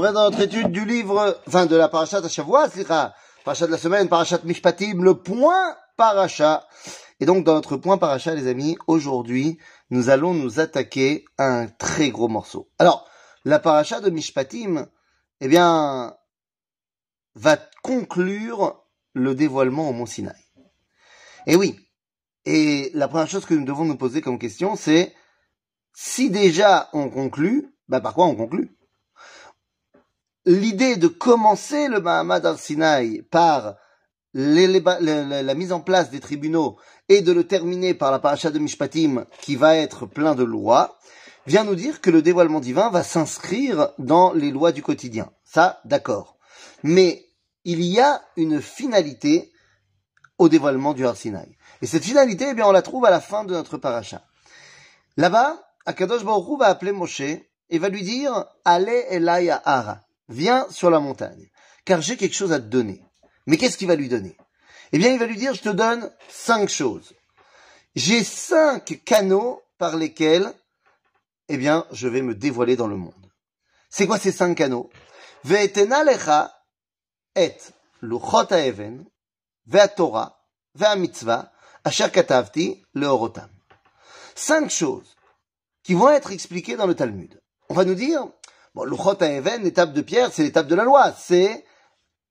Dans notre étude du livre, enfin de la parachat Shavua, la parachat de la semaine, parachat Mishpatim, le point parachat. Et donc dans notre point parachat, les amis, aujourd'hui, nous allons nous attaquer à un très gros morceau. Alors, la parachat de Mishpatim, eh bien, va conclure le dévoilement au Mont Sinaï. Et oui. Et la première chose que nous devons nous poser comme question, c'est si déjà on conclut, bah par quoi on conclut? L'idée de commencer le Mahamad al-Sinaï par la, mise en place des tribunaux et de le terminer par la paracha de Mishpatim qui va être plein de lois, vient nous dire que le dévoilement divin va s'inscrire dans les lois du quotidien. Ça, d'accord. Mais il y a une finalité au dévoilement du Har Sinaï. Et cette finalité, eh bien, on la trouve à la fin de notre paracha. Là-bas, Akadosh Baruch va appeler Moshe et va lui dire Allez Elaya Ara, viens sur la montagne, car j'ai quelque chose à te donner. Mais qu'est-ce qu'il va lui donner? Eh bien, il va lui dire Je te donne cinq choses. J'ai cinq canaux par lesquels, eh bien, je vais me dévoiler dans le monde. C'est quoi ces cinq canaux? Ve'etena lecha et luchot ha'even, ve'amitzvah, asher katavti leorotam. Cinq choses qui vont être expliqués dans le Talmud. On va nous dire, bon, Luchot Even, l'étape de pierre, c'est l'étape de la loi, c'est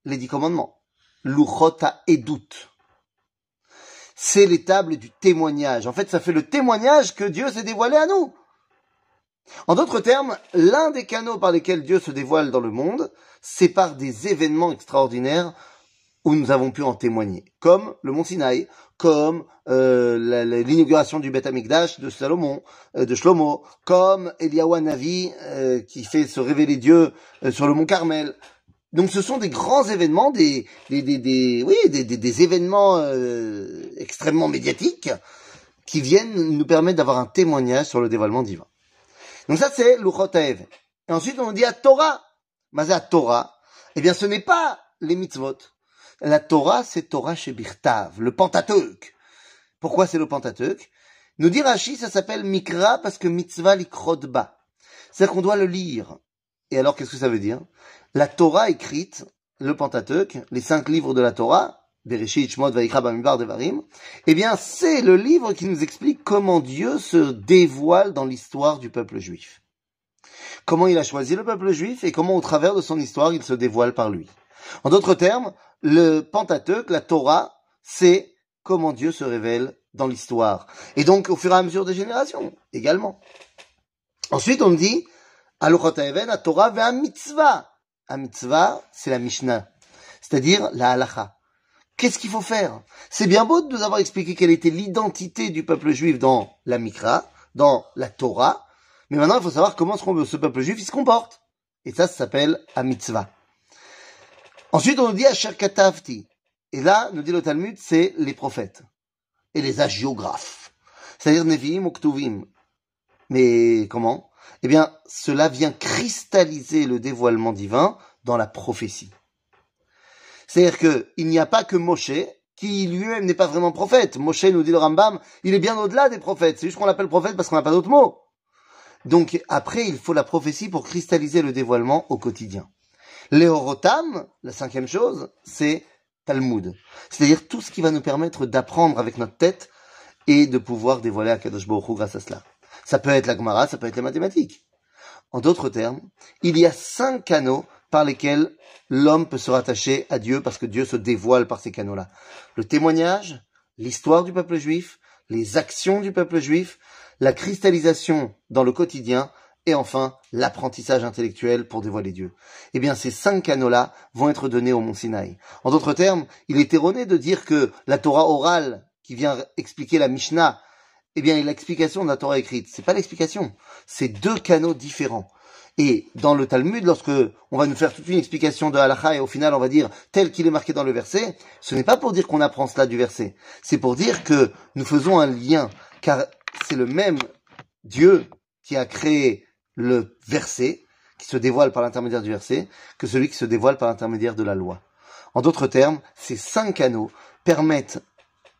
les dix commandements. Luchot Edut. C'est l'étape du témoignage. En fait, ça fait le témoignage que Dieu s'est dévoilé à nous. En d'autres termes, l'un des canaux par lesquels Dieu se dévoile dans le monde, c'est par des événements extraordinaires où nous avons pu en témoigner, comme le mont Sinaï, comme euh, l'inauguration du Beth Amikdash de Salomon, euh, de Shlomo, comme Eliyahu Navi euh, qui fait se révéler Dieu sur le mont Carmel. Donc ce sont des grands événements, des, des, des, des oui, des, des, événements extrêmement médiatiques qui viennent nous permettre d'avoir un témoignage sur le dévoilement divin. Donc ça c'est Luchot Et ensuite on dit à Torah. Mais à Torah, eh bien ce n'est pas les mitzvot. La Torah, c'est Torah chez Birtav, le Pentateuch. Pourquoi c'est le Pentateuch Nous dit Rashi, ça s'appelle Mikra parce que mitzvah likrodba. C'est-à-dire qu'on doit le lire. Et alors, qu'est-ce que ça veut dire? La Torah écrite, le Pentateuch, les cinq livres de la Torah, Bereshit, Vaikra, Devarim, eh bien, c'est le livre qui nous explique comment Dieu se dévoile dans l'histoire du peuple juif. Comment il a choisi le peuple juif et comment, au travers de son histoire, il se dévoile par lui. En d'autres termes, le Pentateuque, la Torah, c'est comment Dieu se révèle dans l'histoire. Et donc, au fur et à mesure des générations, également. Ensuite, on dit, la Torah veut un mitzvah. Un mitzvah, c'est la Mishnah. C'est-à-dire la halacha. Qu'est-ce qu'il faut faire? C'est bien beau de nous avoir expliqué quelle était l'identité du peuple juif dans la Mikra, dans la Torah, mais maintenant il faut savoir comment ce peuple juif il se comporte. Et ça, ça s'appelle un mitzvah. Ensuite, on nous dit Asher Katavti. Et là, nous dit le Talmud, c'est les prophètes et les agiographes. C'est-à-dire Nevi'im ou Ktuvim. Mais comment? Eh bien, cela vient cristalliser le dévoilement divin dans la prophétie. C'est-à-dire qu'il n'y a pas que Moshe, qui lui-même n'est pas vraiment prophète. Moshe, nous dit le Rambam, il est bien au-delà des prophètes. C'est juste qu'on l'appelle prophète parce qu'on n'a pas d'autre mot. Donc après, il faut la prophétie pour cristalliser le dévoilement au quotidien. Léorotam, la cinquième chose, c'est Talmud. C'est-à-dire tout ce qui va nous permettre d'apprendre avec notre tête et de pouvoir dévoiler à Kadosh Baruch grâce à cela. Ça peut être la Gemara, ça peut être les mathématiques. En d'autres termes, il y a cinq canaux par lesquels l'homme peut se rattacher à Dieu parce que Dieu se dévoile par ces canaux-là. Le témoignage, l'histoire du peuple juif, les actions du peuple juif, la cristallisation dans le quotidien et enfin l'apprentissage intellectuel pour dévoiler Dieu. Eh bien, ces cinq canaux-là vont être donnés au Mont Sinaï. En d'autres termes, il est erroné de dire que la Torah orale qui vient expliquer la Mishnah, eh bien, est l'explication de la Torah écrite. C'est pas l'explication. C'est deux canaux différents. Et dans le Talmud, lorsque on va nous faire toute une explication de halakha et au final on va dire tel qu'il est marqué dans le verset, ce n'est pas pour dire qu'on apprend cela du verset. C'est pour dire que nous faisons un lien, car c'est le même Dieu qui a créé le verset, qui se dévoile par l'intermédiaire du verset, que celui qui se dévoile par l'intermédiaire de la loi. En d'autres termes, ces cinq canaux permettent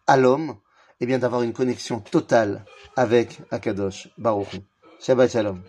à l'homme eh d'avoir une connexion totale avec Akadosh Baruch Shabbat Shalom.